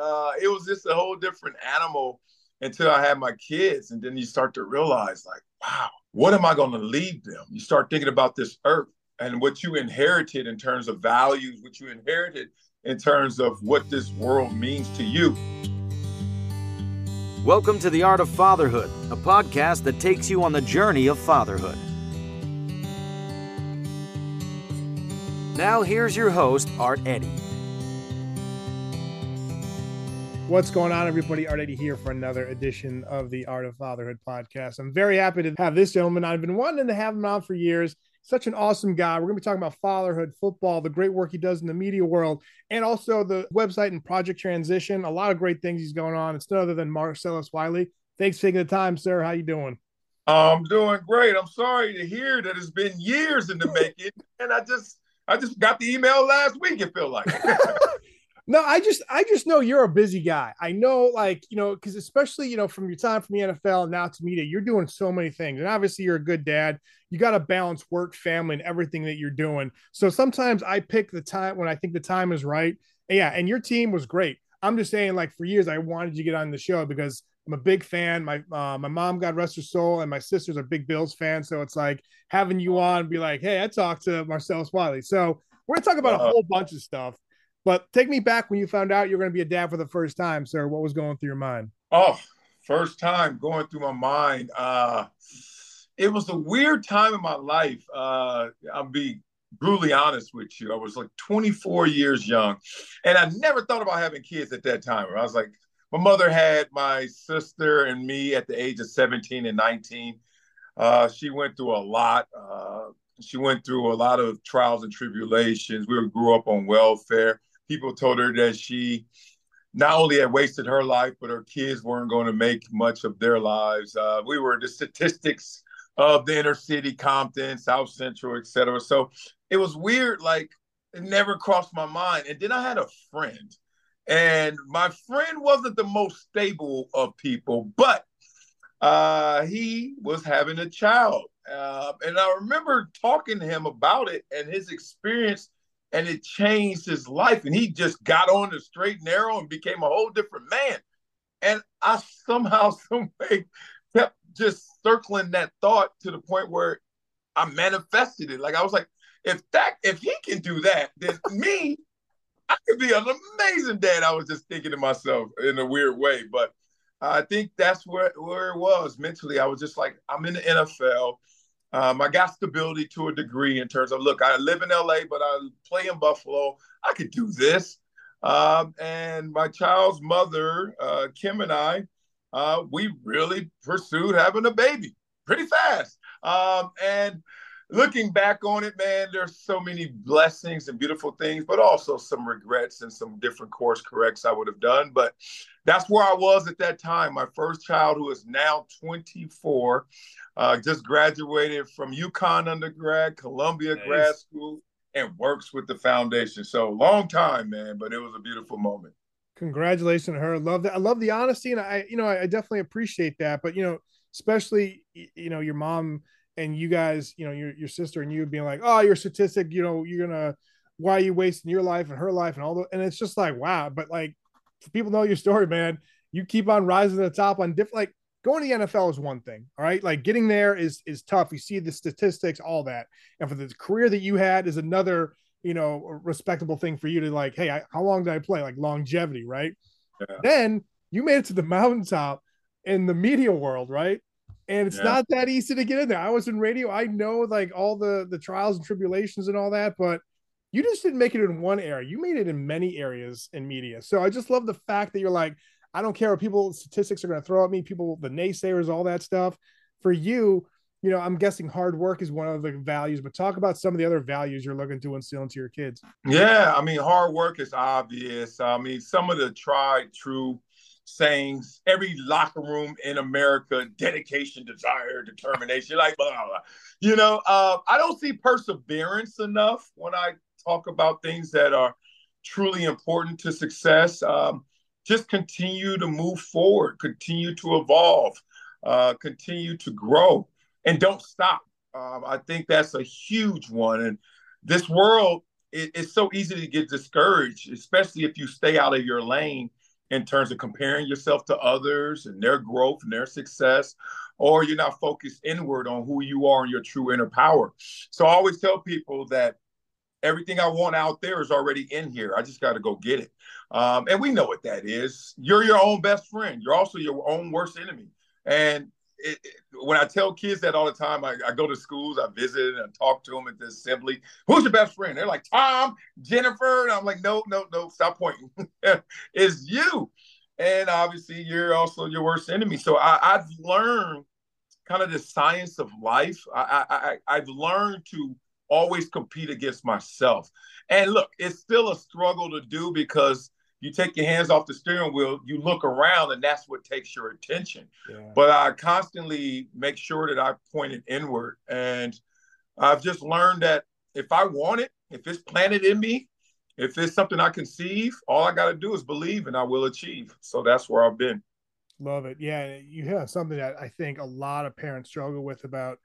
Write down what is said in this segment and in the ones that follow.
Uh, it was just a whole different animal until I had my kids. And then you start to realize, like, wow, what am I going to leave them? You start thinking about this earth and what you inherited in terms of values, what you inherited in terms of what this world means to you. Welcome to The Art of Fatherhood, a podcast that takes you on the journey of fatherhood. Now, here's your host, Art Eddy. What's going on, everybody? Art Eddy here for another edition of the Art of Fatherhood podcast. I'm very happy to have this gentleman. I've been wanting to have him on for years. Such an awesome guy. We're going to be talking about fatherhood, football, the great work he does in the media world, and also the website and Project Transition. A lot of great things he's going on. It's none other than Marcellus Wiley. Thanks for taking the time, sir. How you doing? I'm doing great. I'm sorry to hear that it's been years in the making, and I just I just got the email last week. It felt like. no, I just I just know you're a busy guy. I know, like you know, because especially you know from your time from the NFL now to media, you're doing so many things, and obviously you're a good dad. You got to balance work, family, and everything that you're doing. So sometimes I pick the time when I think the time is right. And yeah, and your team was great. I'm just saying, like for years, I wanted you to get on the show because I'm a big fan. My uh, my mom, God rest her soul, and my sisters are big Bills fans. So it's like having you on, be like, hey, I talked to Marcellus Wiley. So we're gonna talk about a uh-huh. whole bunch of stuff. But take me back when you found out you're gonna be a dad for the first time, sir. What was going through your mind? Oh, first time going through my mind. Uh, it was a weird time in my life. Uh, I'll be brutally honest with you. I was like 24 years young, and I never thought about having kids at that time. I was like, my mother had my sister and me at the age of 17 and 19. Uh, she went through a lot. Uh, she went through a lot of trials and tribulations. We grew up on welfare. People told her that she not only had wasted her life, but her kids weren't going to make much of their lives. Uh, we were the statistics of the inner city, Compton, South Central, etc. So it was weird. Like it never crossed my mind. And then I had a friend and my friend wasn't the most stable of people, but uh, he was having a child. Uh, and I remember talking to him about it and his experience, and it changed his life. And he just got on the straight and narrow and became a whole different man. And I somehow, some way, kept just circling that thought to the point where I manifested it. Like I was like, if that, if he can do that, then me, I could be an amazing dad. I was just thinking to myself in a weird way, but I think that's where where it was mentally. I was just like, I'm in the NFL. Um, I got stability to a degree in terms of look, I live in LA, but I play in Buffalo. I could do this. Um, and my child's mother, uh, Kim, and I, uh, we really pursued having a baby pretty fast. Um, and looking back on it, man, there's so many blessings and beautiful things, but also some regrets and some different course corrects I would have done. But that's where I was at that time. My first child, who is now 24, uh, just graduated from UConn undergrad, Columbia nice. grad school, and works with the foundation. So long time, man, but it was a beautiful moment. Congratulations to her. Love that. I love the honesty, and I, you know, I definitely appreciate that. But you know, especially, you know, your mom and you guys, you know, your your sister and you being like, oh, your statistic, you know, you're gonna why are you wasting your life and her life and all the and it's just like wow, but like people know your story, man. You keep on rising to the top on different like going to the NFL is one thing, all right. Like getting there is is tough. You see the statistics, all that, and for the career that you had is another, you know, respectable thing for you to like. Hey, I, how long did I play? Like longevity, right? Yeah. Then you made it to the mountaintop in the media world, right? and it's yeah. not that easy to get in there. I was in radio. I know like all the the trials and tribulations and all that, but you just didn't make it in one area. You made it in many areas in media. So I just love the fact that you're like, I don't care what people statistics are going to throw at me, people, the naysayers, all that stuff. For you, you know, I'm guessing hard work is one of the values, but talk about some of the other values you're looking to instill into your kids. Yeah, I mean, hard work is obvious. I mean, some of the tried, true sayings, every locker room in America, dedication, desire, determination, like blah, blah, blah. You know, uh, I don't see perseverance enough when I talk about things that are truly important to success. Um, just continue to move forward, continue to evolve, uh, continue to grow, and don't stop. Um, I think that's a huge one. And this world, it, it's so easy to get discouraged, especially if you stay out of your lane in terms of comparing yourself to others and their growth and their success, or you're not focused inward on who you are and your true inner power. So I always tell people that everything I want out there is already in here. I just got to go get it. Um, and we know what that is. You're your own best friend. You're also your own worst enemy. And it, it, when I tell kids that all the time, I, I, go to schools, I visit and I talk to them at the assembly. Who's your best friend? They're like Tom, Jennifer, and I'm like, no, no, no, stop pointing. it's you, and obviously you're also your worst enemy. So I, have learned kind of the science of life. I, I, I've learned to always compete against myself. And look, it's still a struggle to do because you take your hands off the steering wheel, you look around, and that's what takes your attention. Yeah. But I constantly make sure that I point it inward. And I've just learned that if I want it, if it's planted in me, if it's something I conceive, all I got to do is believe and I will achieve. So that's where I've been. Love it. Yeah. You have something that I think a lot of parents struggle with about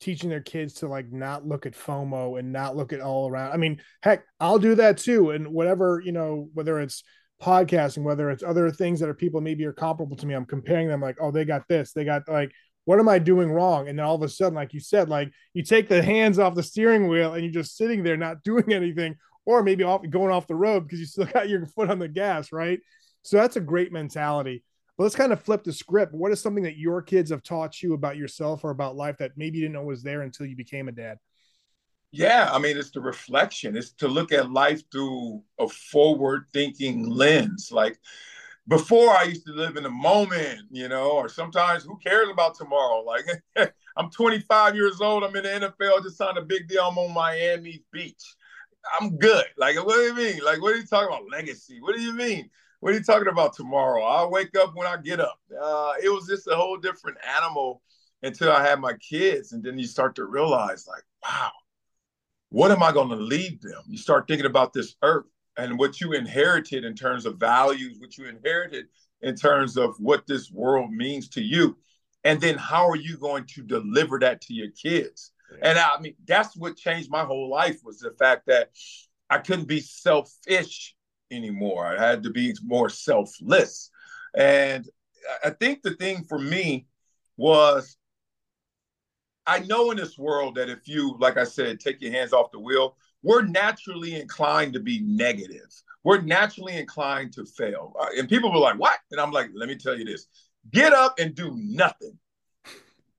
teaching their kids to like not look at FOMO and not look at all around. I mean, heck, I'll do that too. And whatever, you know, whether it's podcasting, whether it's other things that are people maybe are comparable to me, I'm comparing them like, oh, they got this, they got like, what am I doing wrong? And then all of a sudden, like you said, like you take the hands off the steering wheel and you're just sitting there not doing anything, or maybe off going off the road because you still got your foot on the gas, right? So that's a great mentality. But let's kind of flip the script. What is something that your kids have taught you about yourself or about life that maybe you didn't know was there until you became a dad? Yeah, I mean, it's the reflection. It's to look at life through a forward thinking lens. Like before, I used to live in the moment, you know, or sometimes who cares about tomorrow? Like I'm 25 years old. I'm in the NFL, just signed a big deal. I'm on Miami Beach. I'm good. Like, what do you mean? Like, what are you talking about? Legacy. What do you mean? What are you talking about tomorrow? I'll wake up when I get up. Uh, it was just a whole different animal until I had my kids. And then you start to realize, like, wow, what am I going to leave them? You start thinking about this earth and what you inherited in terms of values, what you inherited in terms of what this world means to you. And then how are you going to deliver that to your kids? Yeah. And I mean, that's what changed my whole life was the fact that I couldn't be selfish anymore. I had to be more selfless. And I think the thing for me was I know in this world that if you, like I said, take your hands off the wheel, we're naturally inclined to be negative. We're naturally inclined to fail. Uh, and people were like, what? And I'm like, let me tell you this get up and do nothing.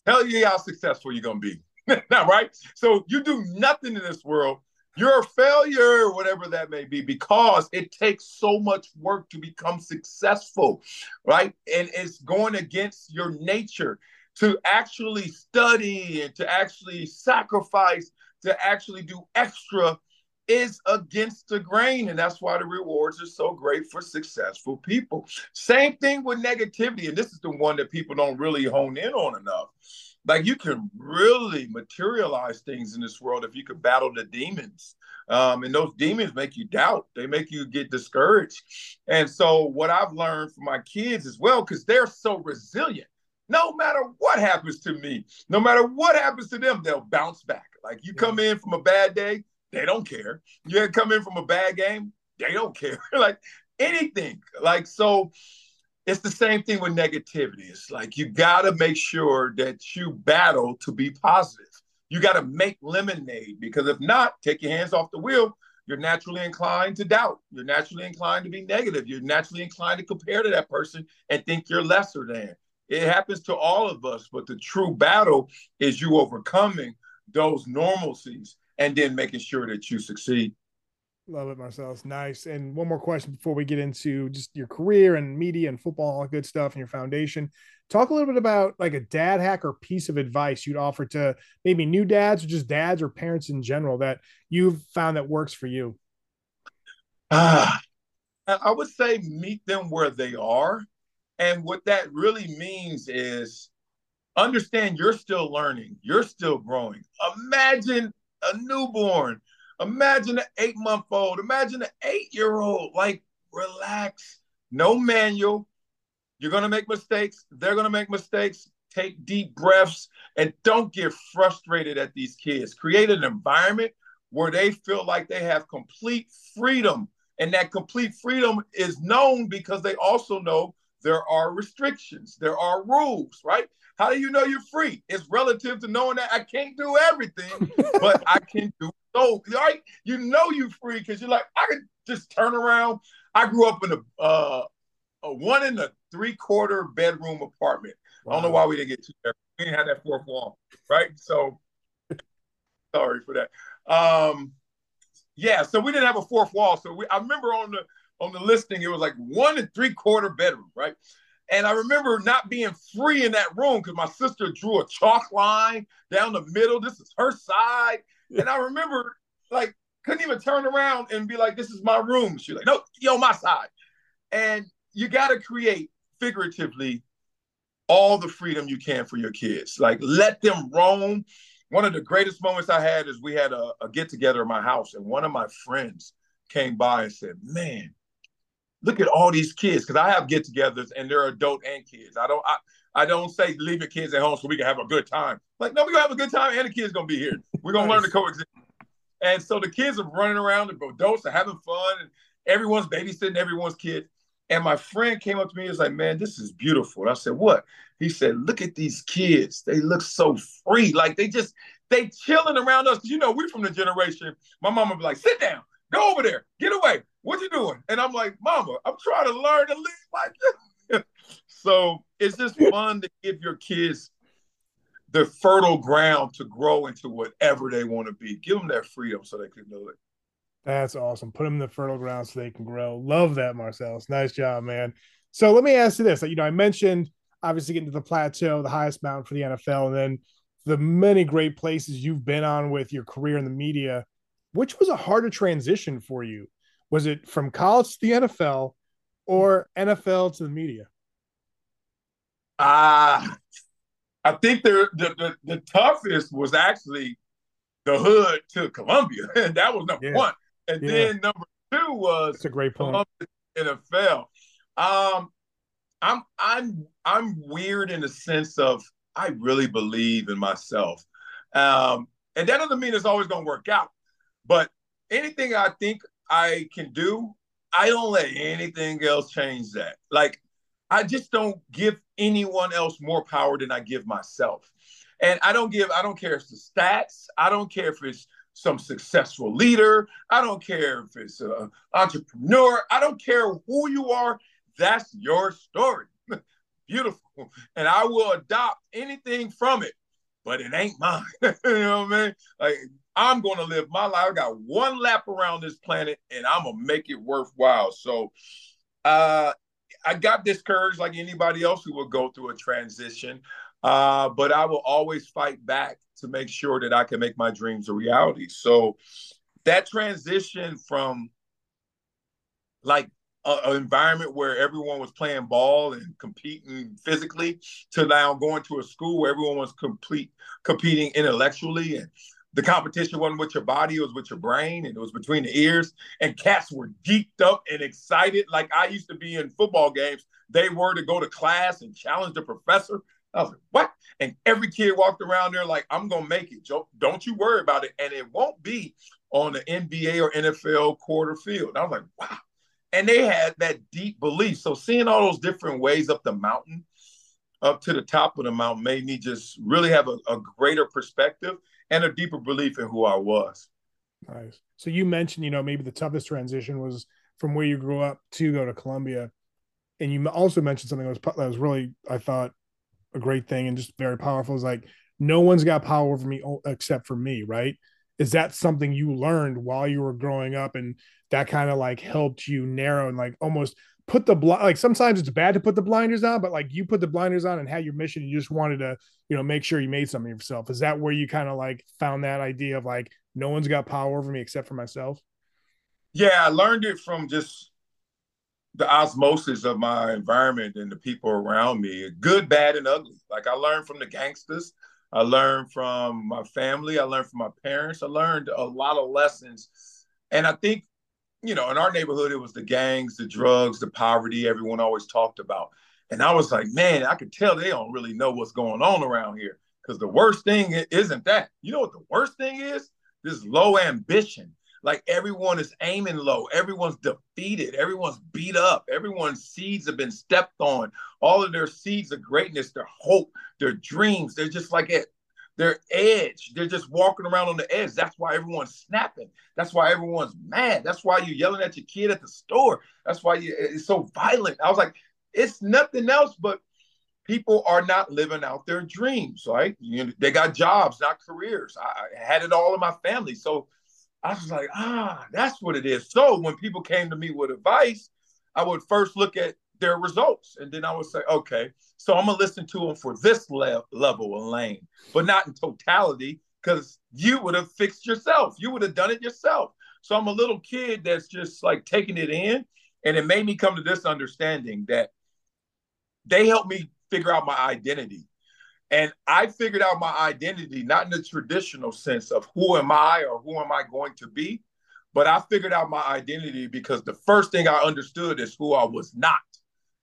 Tell you how successful you're going to be. right? So you do nothing in this world you're a failure, whatever that may be, because it takes so much work to become successful, right? And it's going against your nature to actually study and to actually sacrifice, to actually do extra is against the grain. And that's why the rewards are so great for successful people. Same thing with negativity. And this is the one that people don't really hone in on enough like you can really materialize things in this world if you could battle the demons. Um, and those demons make you doubt. They make you get discouraged. And so what i've learned from my kids as well because they're so resilient. No matter what happens to me no matter what happens to them they'll bounce back. Like you come in from a bad day they don't care. You come in from a bad game they don't care. Like anything. Like so it's the same thing with negativity. It's like you got to make sure that you battle to be positive. You got to make lemonade because if not, take your hands off the wheel. You're naturally inclined to doubt. You're naturally inclined to be negative. You're naturally inclined to compare to that person and think you're lesser than. It happens to all of us, but the true battle is you overcoming those normalcies and then making sure that you succeed. Love it, Marcel. Nice. And one more question before we get into just your career and media and football, all good stuff, and your foundation. Talk a little bit about like a dad hack or piece of advice you'd offer to maybe new dads or just dads or parents in general that you've found that works for you. Uh, I would say meet them where they are. And what that really means is understand you're still learning, you're still growing. Imagine a newborn Imagine an eight month old, imagine an eight year old. Like, relax, no manual. You're going to make mistakes. They're going to make mistakes. Take deep breaths and don't get frustrated at these kids. Create an environment where they feel like they have complete freedom And that complete freedom is known because they also know there are restrictions, there are rules, right? How do you know you're free? It's relative to knowing that I can't do everything, but I can do so. Right? You know you're free because you're like, I can just turn around. I grew up in a uh, a one and a three quarter bedroom apartment. Wow. I don't know why we didn't get two there. We didn't have that fourth wall, right? So sorry for that. Um, yeah, so we didn't have a fourth wall. So we, I remember on the on the listing, it was like one and three quarter bedroom, right? And I remember not being free in that room because my sister drew a chalk line down the middle. This is her side. And I remember like couldn't even turn around and be like, this is my room. She's like, no, yo, my side. And you got to create figuratively all the freedom you can for your kids. Like let them roam. One of the greatest moments I had is we had a, a get together in my house, and one of my friends came by and said, Man, look at all these kids because I have get-togethers and they're adult and kids. I don't I, I don't say leave your kids at home so we can have a good time. Like no, we're gonna have a good time and the kids gonna be here. We're gonna nice. learn to coexist. And so the kids are running around, the adults are having fun, and everyone's babysitting everyone's kid. And my friend came up to me and was like, Man, this is beautiful. And I said, What? He said, Look at these kids. They look so free. Like they just they chilling around us. You know, we're from the generation. My mama be like, sit down, go over there, get away. What you doing? And I'm like, Mama, I'm trying to learn to live like this. so it's just fun to give your kids the fertile ground to grow into whatever they want to be. Give them that freedom so they can know it. That's awesome. Put them in the fertile ground so they can grow. Love that, Marcellus. Nice job, man. So let me ask you this: you know, I mentioned obviously getting to the plateau, the highest mountain for the NFL, and then the many great places you've been on with your career in the media. Which was a harder transition for you? Was it from college to the NFL or NFL to the media? Ah, uh, I think the, the, the the toughest was actually the hood to Columbia, and that was number yeah. one. And yeah. then number two was That's a great point. Columbia NFL. Um, I'm I'm I'm weird in the sense of I really believe in myself, um, and that doesn't mean it's always going to work out. But anything I think I can do, I don't let anything else change that. Like I just don't give anyone else more power than I give myself. And I don't give, I don't care if it's the stats, I don't care if it's some successful leader, I don't care if it's an entrepreneur, I don't care who you are, that's your story. Beautiful. And I will adopt anything from it, but it ain't mine. you know what I mean? Like I'm gonna live my life. I got one lap around this planet and I'm gonna make it worthwhile. So uh I got discouraged like anybody else who would go through a transition. Uh, but I will always fight back to make sure that I can make my dreams a reality. So that transition from like an environment where everyone was playing ball and competing physically to now going to a school where everyone was complete competing intellectually and the competition wasn't with your body, it was with your brain, and it was between the ears. And cats were geeked up and excited, like I used to be in football games. They were to go to class and challenge the professor. I was like, what? And every kid walked around there like, I'm gonna make it. Don't you worry about it. And it won't be on the NBA or NFL quarter field. I was like, wow. And they had that deep belief. So seeing all those different ways up the mountain, up to the top of the mountain, made me just really have a, a greater perspective and a deeper belief in who I was. Nice. So you mentioned, you know, maybe the toughest transition was from where you grew up to go to Columbia, and you also mentioned something that was that was really, I thought, a great thing and just very powerful. Is like no one's got power over me except for me, right? Is that something you learned while you were growing up, and that kind of like helped you narrow and like almost put the blind like sometimes it's bad to put the blinders on but like you put the blinders on and had your mission you just wanted to you know make sure you made something of yourself. Is that where you kind of like found that idea of like no one's got power over me except for myself? Yeah i learned it from just the osmosis of my environment and the people around me good bad and ugly. Like i learned from the gangsters i learned from my family i learned from my parents i learned a lot of lessons and i think you know, in our neighborhood, it was the gangs, the drugs, the poverty everyone always talked about. And I was like, man, I could tell they don't really know what's going on around here. Because the worst thing isn't that. You know what the worst thing is? This low ambition. Like everyone is aiming low, everyone's defeated, everyone's beat up, everyone's seeds have been stepped on. All of their seeds of greatness, their hope, their dreams, they're just like it. Their edge, they're just walking around on the edge. That's why everyone's snapping. That's why everyone's mad. That's why you're yelling at your kid at the store. That's why you, it's so violent. I was like, it's nothing else but people are not living out their dreams, right? You know, they got jobs, not careers. I, I had it all in my family. So I was like, ah, that's what it is. So when people came to me with advice, I would first look at their results and then I would say, okay, so I'm gonna listen to them for this le- level of lane, but not in totality because you would have fixed yourself. You would have done it yourself. So I'm a little kid that's just like taking it in. And it made me come to this understanding that they helped me figure out my identity. And I figured out my identity, not in the traditional sense of who am I or who am I going to be, but I figured out my identity because the first thing I understood is who I was not,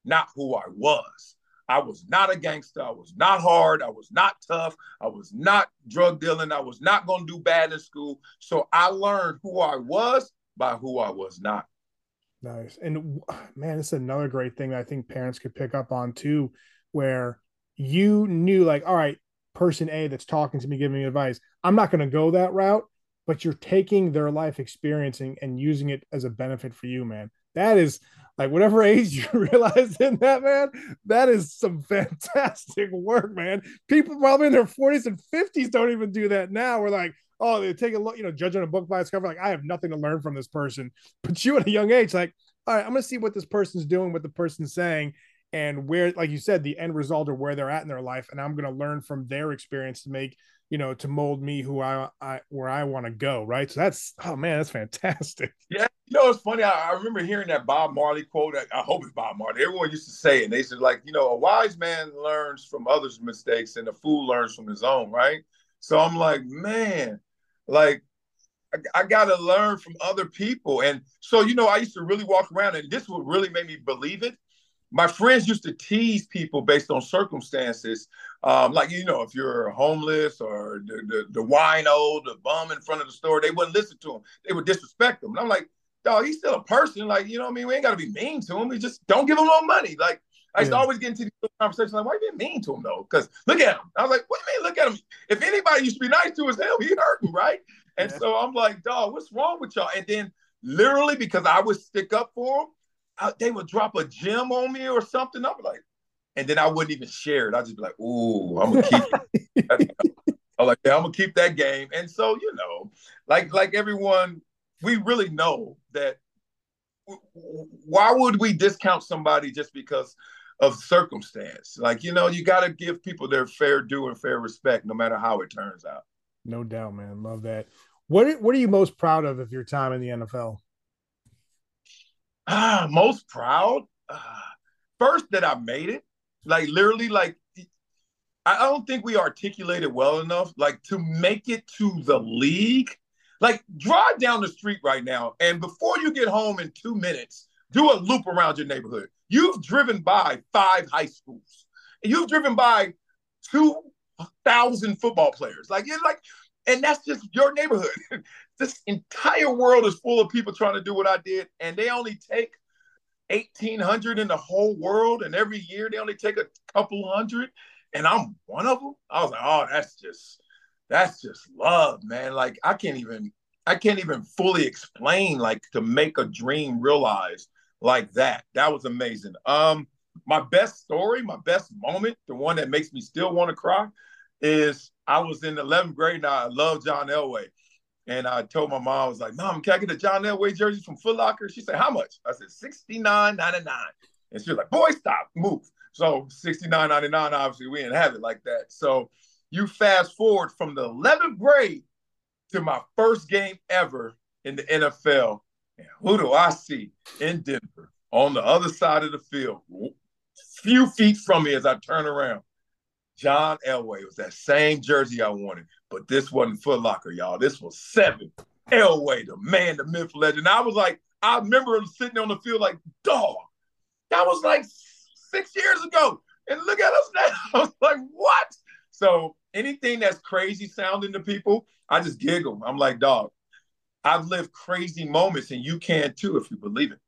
not who I was. I was not a gangster. I was not hard. I was not tough. I was not drug dealing. I was not going to do bad in school. So I learned who I was by who I was not. Nice. And man, it's another great thing that I think parents could pick up on too, where you knew, like, all right, person A that's talking to me, giving me advice, I'm not going to go that route, but you're taking their life experiencing and using it as a benefit for you, man. That is like whatever age you realize in that, man, that is some fantastic work, man. People probably in their 40s and 50s don't even do that now. We're like, oh, they take a look, you know, judging a book by its cover, like I have nothing to learn from this person. But you at a young age, like, all right, I'm gonna see what this person's doing, what the person's saying, and where, like you said, the end result or where they're at in their life, and I'm gonna learn from their experience to make, you know, to mold me who I, I where I want to go, right? So that's, oh man, that's fantastic. Yeah, you know, it's funny. I, I remember hearing that Bob Marley quote. I, I, hope it's Bob Marley. Everyone used to say it. And they said, like, you know, a wise man learns from others' mistakes, and a fool learns from his own, right? So I'm like, man, like I, I got to learn from other people. And so, you know, I used to really walk around, and this would really make me believe it. My friends used to tease people based on circumstances. Um, like, you know, if you're homeless or the, the, the wino, the bum in front of the store, they wouldn't listen to him. They would disrespect him. And I'm like, dog, he's still a person. Like, you know what I mean? We ain't got to be mean to him. We just don't give him no money. Like, I used yeah. to always get into these conversations like, why are you being mean to him though? Because look at him. I was like, what do you mean look at him? If anybody used to be nice to us, hell, he hurt him, right? And yeah. so I'm like, dog, what's wrong with y'all? And then literally because I would stick up for them, I, they would drop a gem on me or something. I'm like, and then I wouldn't even share it. I'd just be like, ooh, I'm gonna keep it. I'm like, yeah, I'm gonna keep that game. And so, you know, like like everyone, we really know that why would we discount somebody just because of circumstance. Like, you know, you got to give people their fair due and fair respect, no matter how it turns out. No doubt, man. Love that. What What are you most proud of of your time in the NFL? Ah, most proud. Uh, first that I made it. Like literally, like I don't think we articulated well enough. Like to make it to the league. Like drive down the street right now, and before you get home in two minutes, do a loop around your neighborhood. You've driven by five high schools. You've driven by two thousand football players. Like you're like, and that's just your neighborhood. this entire world is full of people trying to do what I did, and they only take 1,800 in the whole world, and every year they only take a couple hundred, and I'm one of them. I was like, oh, that's just that's just love, man. Like I can't even I can't even fully explain like to make a dream realized like that. That was amazing. Um, my best story, my best moment, the one that makes me still want to cry, is I was in 11th grade and I love John Elway. And I told my mom, I was like, Mom, can I get a John Elway jersey from Foot Locker? She said, How much? I said, $69.99. And she was like, Boy, stop, move. So $69.99, obviously, we didn't have it like that. So you fast forward from the 11th grade to my first game ever in the NFL. And who do I see in Denver on the other side of the field, few feet from me as I turn around? John Elway It was that same jersey I wanted, but this wasn't Foot Locker, y'all. This was seven. Elway, the man, the myth, legend. I was like, I remember him sitting on the field like, dog, that was like six years ago. And look at us now. I was like, what? So anything that's crazy sounding to people, I just giggle. I'm like, dog, I've lived crazy moments, and you can too if you believe it.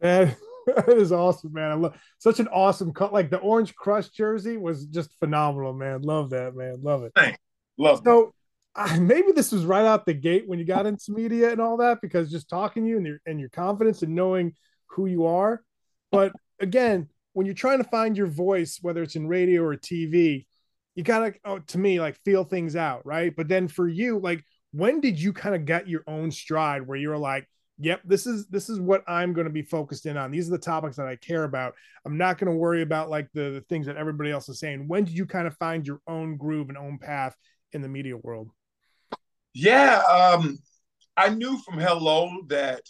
Man, that is awesome, man. I love such an awesome cut. Like the orange crush jersey was just phenomenal, man. Love that, man. Love it. Thanks. Love it. so uh, maybe this was right out the gate when you got into media and all that, because just talking to you and your and your confidence and knowing who you are. But again, when you're trying to find your voice, whether it's in radio or TV, you gotta, oh, to me, like feel things out, right? But then for you, like, when did you kind of get your own stride where you're like, yep this is this is what i'm going to be focused in on these are the topics that i care about i'm not going to worry about like the, the things that everybody else is saying when did you kind of find your own groove and own path in the media world yeah um i knew from hello that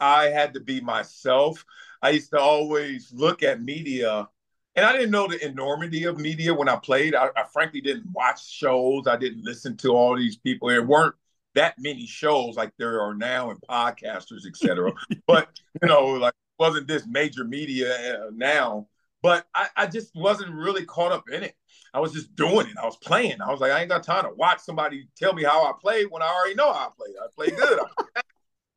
i had to be myself i used to always look at media and I didn't know the enormity of media when I played. I, I, frankly didn't watch shows. I didn't listen to all these people. There weren't that many shows like there are now and podcasters, etc. but you know, like wasn't this major media uh, now. But I, I just wasn't really caught up in it. I was just doing it. I was playing. I was like, I ain't got time to watch somebody tell me how I play when I already know how I play. I play good.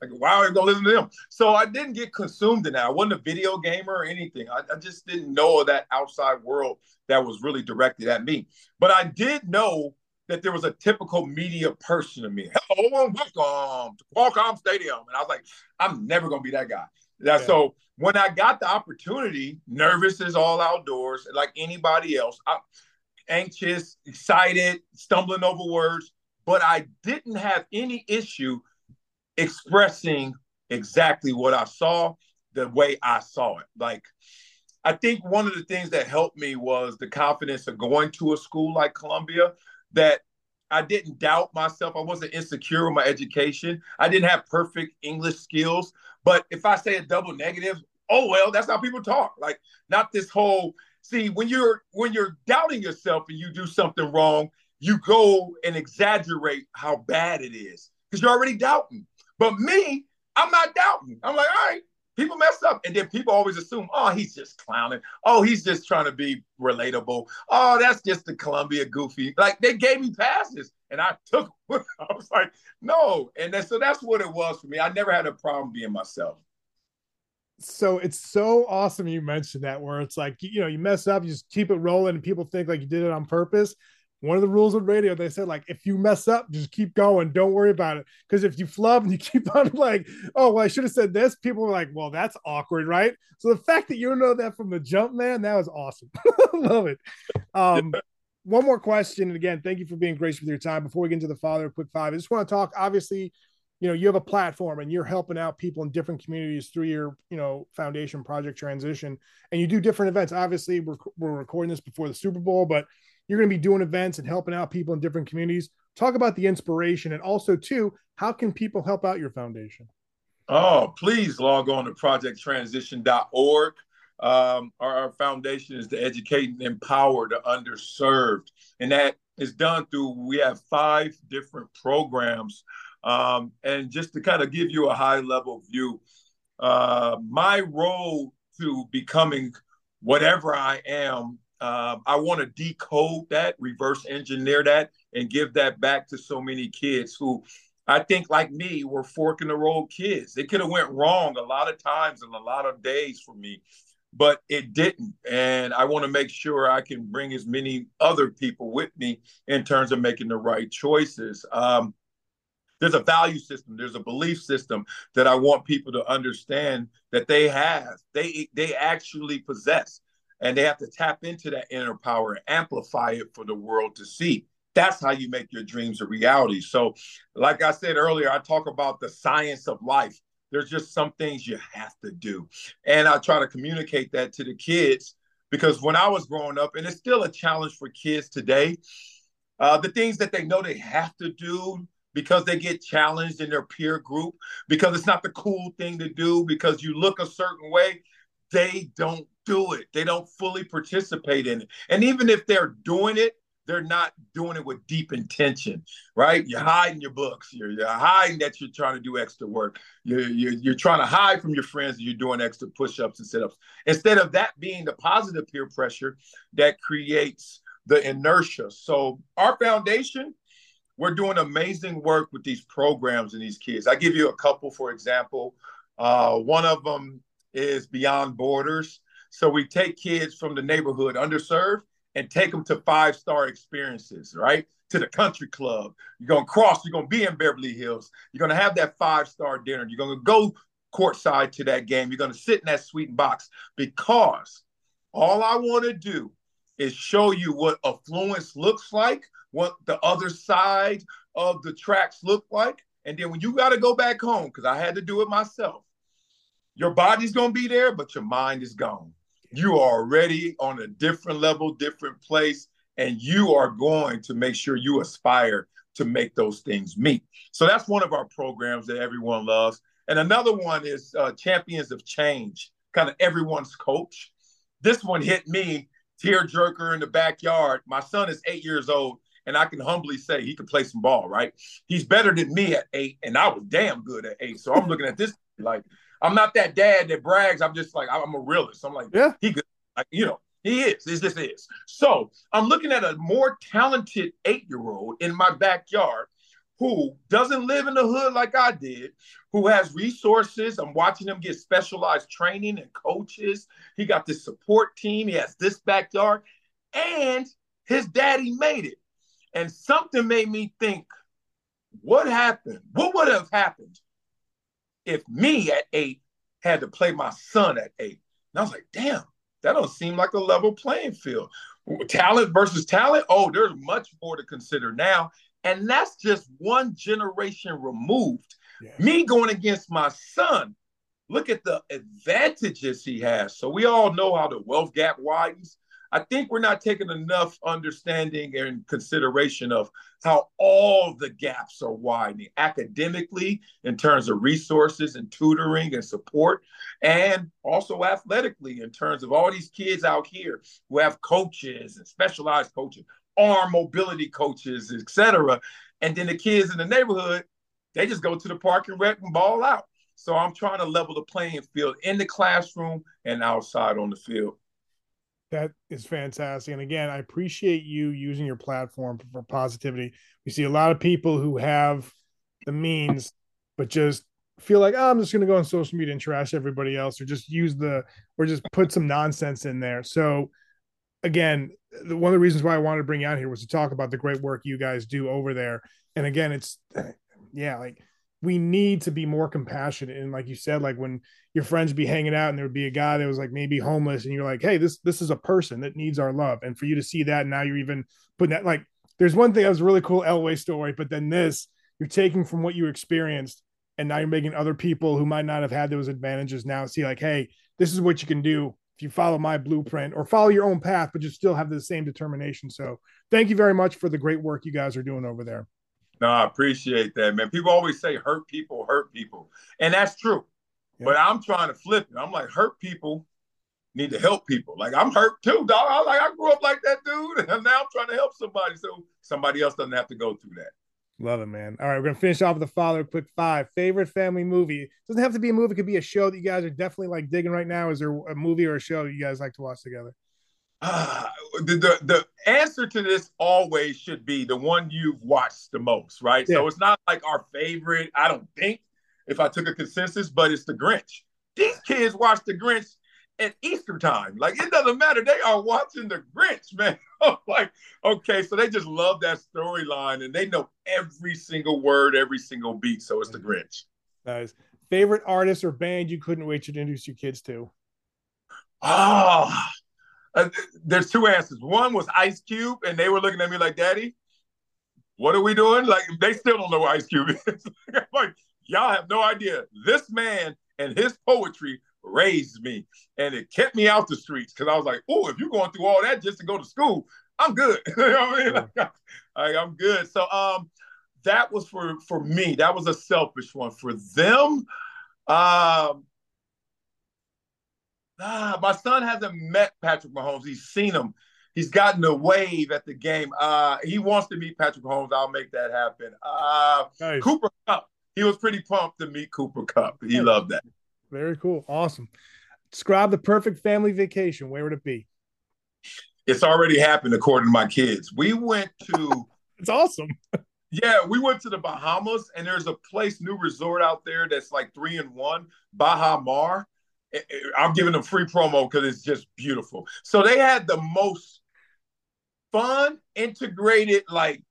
like, why are I gonna listen to them? So I didn't get consumed in that. I wasn't a video gamer or anything. I, I just didn't know that outside world that was really directed at me. But I did know that there was a typical media person to me. Hello oh, and welcome um, to Qualcomm Stadium. And I was like, I'm never going to be that guy. Yeah. So when I got the opportunity, nervous as all outdoors, like anybody else, I, anxious, excited, stumbling over words, but I didn't have any issue expressing exactly what I saw the way I saw it. Like, I think one of the things that helped me was the confidence of going to a school like Columbia that I didn't doubt myself. I wasn't insecure with my education. I didn't have perfect English skills. But if I say a double negative, oh well, that's how people talk. Like not this whole see when you're when you're doubting yourself and you do something wrong, you go and exaggerate how bad it is because you're already doubting. But me, I'm not doubting. I'm like, all right, people mess up and then people always assume oh he's just clowning. Oh he's just trying to be relatable. Oh that's just the columbia goofy. Like they gave me passes and i took i was like no. And then, so that's what it was for me. I never had a problem being myself. So it's so awesome you mentioned that where it's like you know you mess up you just keep it rolling and people think like you did it on purpose one of the rules of radio, they said, like, if you mess up, just keep going. Don't worry about it. Because if you flub and you keep on like, oh, well, I should have said this, people are like, well, that's awkward, right? So the fact that you know that from the jump, man, that was awesome. Love it. Um, one more question. And again, thank you for being gracious with your time. Before we get into the father, quick five, I just want to talk, obviously, you know, you have a platform and you're helping out people in different communities through your, you know, foundation project transition, and you do different events. Obviously, we're, we're recording this before the Super Bowl, but you're going to be doing events and helping out people in different communities. Talk about the inspiration and also, too, how can people help out your foundation? Oh, please log on to projecttransition.org. Um, our, our, foundation is to educate and empower the underserved. And that is done through, we have five different programs. Um, and just to kind of give you a high level view, uh, my role to becoming whatever I am um, I want to decode that, reverse engineer that, and give that back to so many kids who I think, like me, were fork in the road kids. It could have went wrong a lot of times and a lot of days for me, but it didn't. And I want to make sure I can bring as many other people with me in terms of making the right choices. Um, there's a value system there's a belief system that i want people to understand that they have they they actually possess and they have to tap into that inner power and amplify it for the world to see. That's how you make your dreams a reality. So like i said earlier i talk about the science of life. There's just some things you have to do. And i try to communicate that to the kids because when i was growing up and it's still a challenge for kids today uh, the things that they know they have to do because they get challenged in their peer group because it's not the cool thing to do because you look a certain way they don't do it. They don't fully participate in it. And even if they're doing it, they're not doing it with deep intention, right? You're hiding your books. You're, you're hiding that you're trying to do extra work. You're, you're, you're trying to hide from your friends that you're doing extra push ups and sit ups. Instead of that being the positive peer pressure that creates the inertia. So, our foundation, we're doing amazing work with these programs and these kids. I give you a couple, for example. Uh, one of them is Beyond Borders. So we take kids from the neighborhood underserved and take them to five star experiences, right? To the country club. You're going to cross, you're going to be in Beverly Hills. You're going to have that five star dinner. You're going to go courtside to that game. You're going to sit in that sweet box because all I want to do is show you what affluence looks like, what the other side of the tracks look like. And then when you got to go back home, because I had to do it myself, your body's going to be there, but your mind is gone. You are already on a different level, different place, and you are going to make sure you aspire to make those things meet. So that's one of our programs that everyone loves. And another one is uh, Champions of Change, kind of everyone's coach. This one hit me tear jerker in the backyard. My son is eight years old, and I can humbly say he can play some ball, right? He's better than me at eight, and I was damn good at eight. So I'm looking at this like I'm not that dad that brags. I'm just like I'm a realist. I'm like, yeah, he good. Like, you know, he is. This this is. So I'm looking at a more talented eight year old in my backyard who doesn't live in the hood like I did, who has resources. I'm watching him get specialized training and coaches. He got this support team. He has this backyard, and his daddy made it. And something made me think, what happened? What would have happened if me at eight had to play my son at eight? And I was like, damn, that don't seem like a level playing field. Talent versus talent. Oh, there's much more to consider now. And that's just one generation removed. Yeah. Me going against my son, look at the advantages he has. So we all know how the wealth gap widens. I think we're not taking enough understanding and consideration of how all the gaps are widening academically in terms of resources and tutoring and support, and also athletically in terms of all these kids out here who have coaches and specialized coaches, arm mobility coaches, etc. And then the kids in the neighborhood, they just go to the park and rec and ball out. So I'm trying to level the playing field in the classroom and outside on the field. That is fantastic. And again, I appreciate you using your platform for positivity. We see a lot of people who have the means, but just feel like, oh, I'm just going to go on social media and trash everybody else or just use the, or just put some nonsense in there. So, again, the, one of the reasons why I wanted to bring you out here was to talk about the great work you guys do over there. And again, it's, yeah, like we need to be more compassionate. And like you said like when your friends be hanging out and there would be a guy that was like maybe homeless and you're like hey this this is a person that needs our love. And for you to see that now you're even putting that like there's one thing that was really cool elway story but then this you're taking from what you experienced and now you're making other people who might not have had those advantages now see like hey this is what you can do if you follow my blueprint or follow your own path but you still have the same determination. So thank you very much for the great work you guys are doing over there no, I appreciate that, man. People always say hurt people hurt people, and that's true. Yeah. But I'm trying to flip it. I'm like, hurt people need to help people. Like I'm hurt too, dog. I like I grew up like that dude, and now I'm trying to help somebody so somebody else doesn't have to go through that. Love it, man. All right, we're gonna finish off with the father quick five. Favorite family movie. Doesn't have to be a movie, it could be a show that you guys are definitely like digging right now. Is there a movie or a show you guys like to watch together? Uh, the, the, the answer to this always should be the one you've watched the most, right? Yeah. So it's not like our favorite. I don't think if I took a consensus, but it's the Grinch. These kids watch the Grinch at Easter time. Like it doesn't matter. They are watching the Grinch, man. like, okay, so they just love that storyline and they know every single word, every single beat. So it's the Grinch. Nice. Favorite artist or band you couldn't wait to introduce your kids to? Oh, uh, there's two answers. One was Ice Cube, and they were looking at me like, "Daddy, what are we doing?" Like they still don't know what Ice Cube is. like y'all have no idea. This man and his poetry raised me, and it kept me out the streets because I was like, "Oh, if you're going through all that just to go to school, I'm good." you know what I mean? Like, like, I'm good. So um, that was for for me. That was a selfish one. For them, um, ah, my son hasn't met Patrick Mahomes. He's seen him. He's gotten a wave at the game. Uh, he wants to meet Patrick Mahomes. I'll make that happen. Uh, nice. Cooper Kupp. He was pretty pumped to meet Cooper Kupp. He loved that. Very cool. Awesome. Describe the perfect family vacation. Where would it be? It's already happened, according to my kids. We went to. it's awesome. Yeah, we went to the Bahamas, and there's a place, new resort out there that's like three in one, Baha Mar. I'm giving them free promo because it's just beautiful. So they had the most fun, integrated, like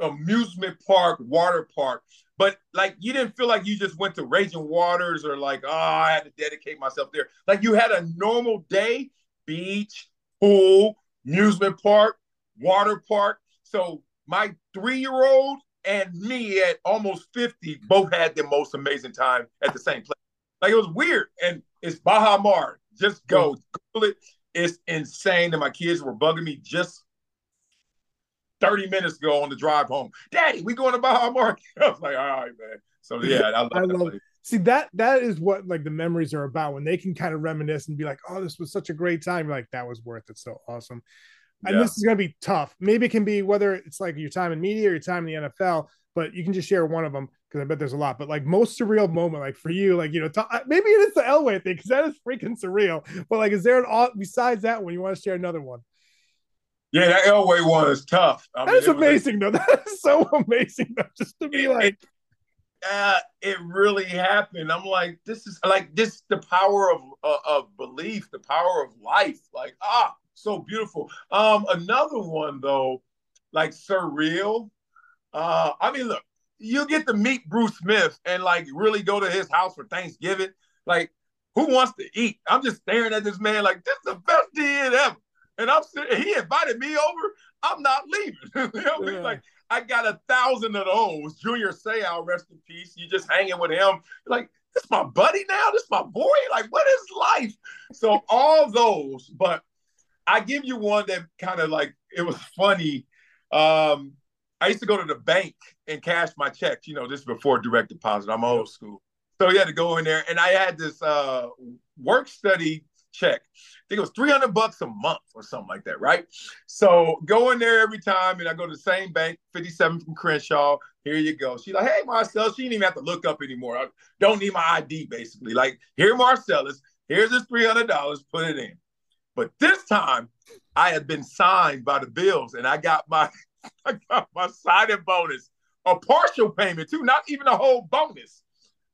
amusement park, water park. But like you didn't feel like you just went to Raging Waters or like, oh, I had to dedicate myself there. Like you had a normal day, beach, pool, amusement park, water park. So my three year old and me at almost 50 both had the most amazing time at the same place. Like it was weird. And it's Baha Mar. Just go. Google it. It's insane. And my kids were bugging me just 30 minutes ago on the drive home. Daddy, we going to Baha Mar. I was like, all right, man. So yeah, I love, I love See that that is what like the memories are about when they can kind of reminisce and be like, "Oh, this was such a great time." You're like that was worth it. So awesome and yeah. this is going to be tough. Maybe it can be whether it's like your time in media or your time in the NFL, but you can just share one of them because I bet there's a lot. But like most surreal moment, like for you, like you know, maybe it is the Elway thing because that is freaking surreal. But like, is there an all besides that one you want to share another one? Yeah, that Elway one is tough. I that mean, is amazing, though. That is so amazing, though. Just to be it, like, it, uh, it really happened. I'm like, this is like this the power of uh, of belief, the power of life. Like, ah, so beautiful. Um, another one though, like surreal. Uh, I mean, look, you get to meet Bruce Smith and like really go to his house for Thanksgiving. Like, who wants to eat? I'm just staring at this man like this is the best day ever. And I'm sitting, he invited me over. I'm not leaving. you know what I mean? Like, I got a thousand of those. Junior Seau, rest in peace. You just hanging with him. Like, this is my buddy now. This my boy. Like, what is life? So all those, but I give you one that kind of like it was funny. Um, I used to go to the bank and cash my checks. You know, this before direct deposit. I'm old school, so you had to go in there, and I had this uh, work study check. I think it was 300 bucks a month or something like that, right? So go in there every time, and I go to the same bank, 57 from Crenshaw. Here you go. She's like, hey, Marcel. She didn't even have to look up anymore. I don't need my ID, basically. Like, here, Marcellus. Here's this $300. Put it in. But this time, I had been signed by the Bills, and I got my I got my signing bonus, a partial payment too, not even a whole bonus.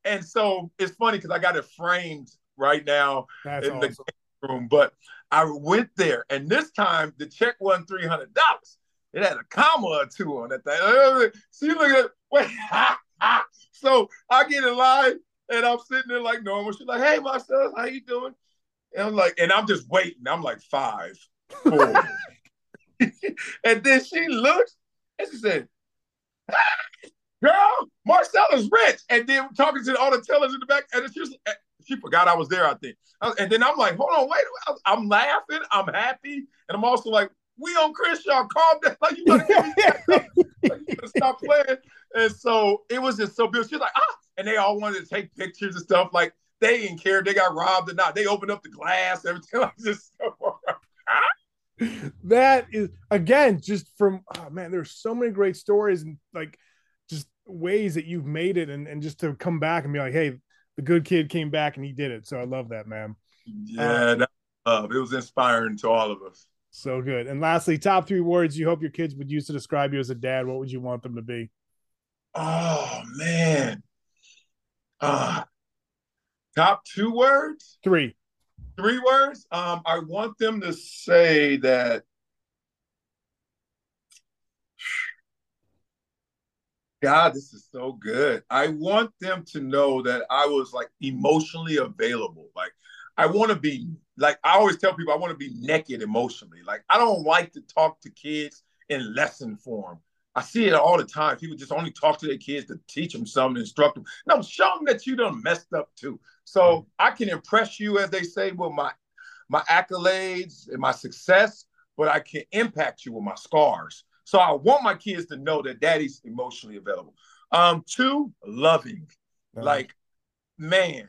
And so it's funny because I got it framed right now That's in awesome. the room. But I went there, and this time the check wasn't three hundred dollars. It had a comma or two on that thing. Uh, see, look at wait. so I get in line, and I'm sitting there like normal. She's like, "Hey, my son, how you doing?" And I'm like, and I'm just waiting. I'm like five, four. and then she looks and she said, girl, Marcel is rich. And then talking to all the tellers in the back, and she, was, she forgot I was there, I think. And then I'm like, hold on, wait. I'm laughing, I'm happy, and I'm also like, we on Chris, y'all calm down. Like, you gotta, like, you gotta stop playing. And so it was just so beautiful. She's like, ah, and they all wanted to take pictures and stuff. Like, they didn't care they got robbed or not. They opened up the glass, everything like this. That is again just from oh man, there's so many great stories and like just ways that you've made it and, and just to come back and be like, hey, the good kid came back and he did it. So I love that, man. Yeah, that, uh, it was inspiring to all of us. So good. And lastly, top three words you hope your kids would use to describe you as a dad. What would you want them to be? Oh man. Uh Top two words? Three. Three words? Um, I want them to say that God, this is so good. I want them to know that I was like emotionally available. Like, I want to be like, I always tell people I want to be naked emotionally. Like, I don't like to talk to kids in lesson form. I see it all the time. People just only talk to their kids to teach them something, instruct them. No, show them that you done messed up too. So mm-hmm. I can impress you, as they say, with my my accolades and my success, but I can impact you with my scars. So I want my kids to know that daddy's emotionally available. Um, two, loving. Uh-huh. Like, man,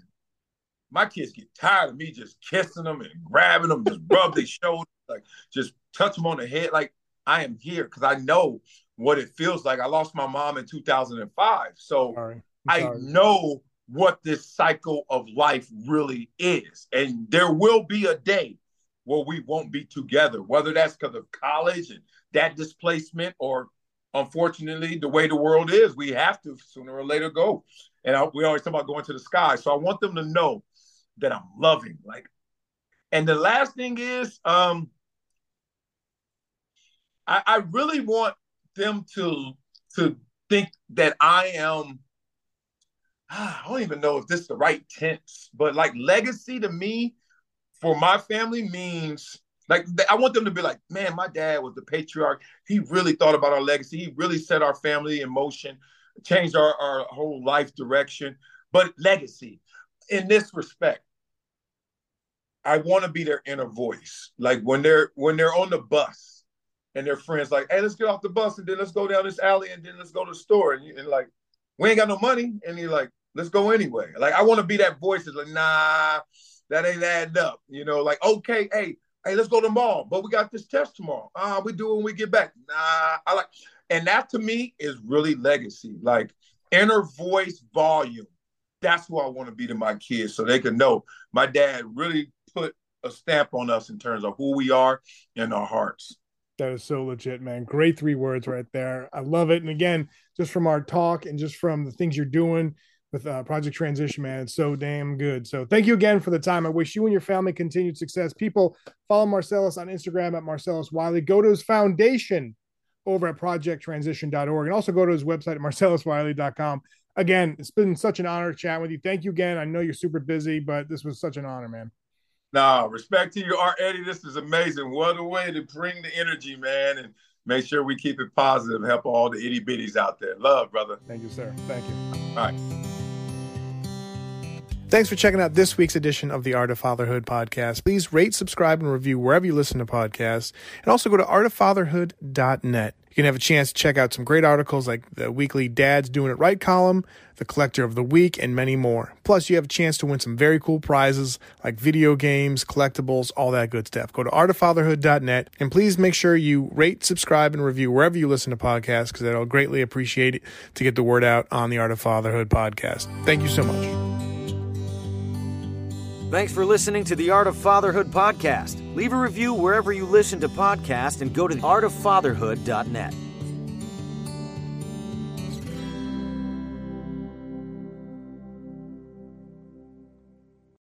my kids get tired of me just kissing them and grabbing them, just rub their shoulders, like just touch them on the head. Like I am here because I know what it feels like. I lost my mom in 2005. So sorry. I know what this cycle of life really is. And there will be a day where we won't be together, whether that's because of college and that displacement or unfortunately, the way the world is, we have to sooner or later go. And I, we always talk about going to the sky. So I want them to know that I'm loving. Like, and the last thing is, um, I, I really want them to to think that I am. I don't even know if this is the right tense, but like legacy to me for my family means like I want them to be like, man, my dad was the patriarch. He really thought about our legacy. He really set our family in motion, changed our, our whole life direction. But legacy, in this respect, I want to be their inner voice. Like when they're when they're on the bus and their friends like, hey, let's get off the bus and then let's go down this alley and then let's go to the store. And, and like, we ain't got no money. And you're like, let's go anyway. Like I want to be that voice that's like, nah, that ain't adding up. You know, like, okay, hey, hey, let's go to the mall, but we got this test tomorrow. Ah, uh, we do when we get back. Nah, I like, and that to me is really legacy, like inner voice volume. That's who I want to be to my kids, so they can know my dad really put a stamp on us in terms of who we are in our hearts. That is so legit, man. Great three words right there. I love it. And again, just from our talk and just from the things you're doing, with uh, Project Transition, man. It's so damn good. So thank you again for the time. I wish you and your family continued success. People follow Marcellus on Instagram at Marcellus Wiley. Go to his foundation over at projecttransition.org and also go to his website at marcelluswiley.com. Again, it's been such an honor to chat with you. Thank you again. I know you're super busy, but this was such an honor, man. No, respect to you, Art Eddy. This is amazing. What a way to bring the energy, man, and make sure we keep it positive. Help all the itty bitties out there. Love, brother. Thank you, sir. Thank you. All right. Thanks for checking out this week's edition of the Art of Fatherhood podcast. Please rate, subscribe, and review wherever you listen to podcasts. And also go to artoffatherhood.net. You can have a chance to check out some great articles like the weekly Dad's Doing It Right column, the Collector of the Week, and many more. Plus, you have a chance to win some very cool prizes like video games, collectibles, all that good stuff. Go to artoffatherhood.net and please make sure you rate, subscribe, and review wherever you listen to podcasts because I'll greatly appreciate it to get the word out on the Art of Fatherhood podcast. Thank you so much. Thanks for listening to the Art of Fatherhood podcast. Leave a review wherever you listen to podcasts and go to artoffatherhood.net.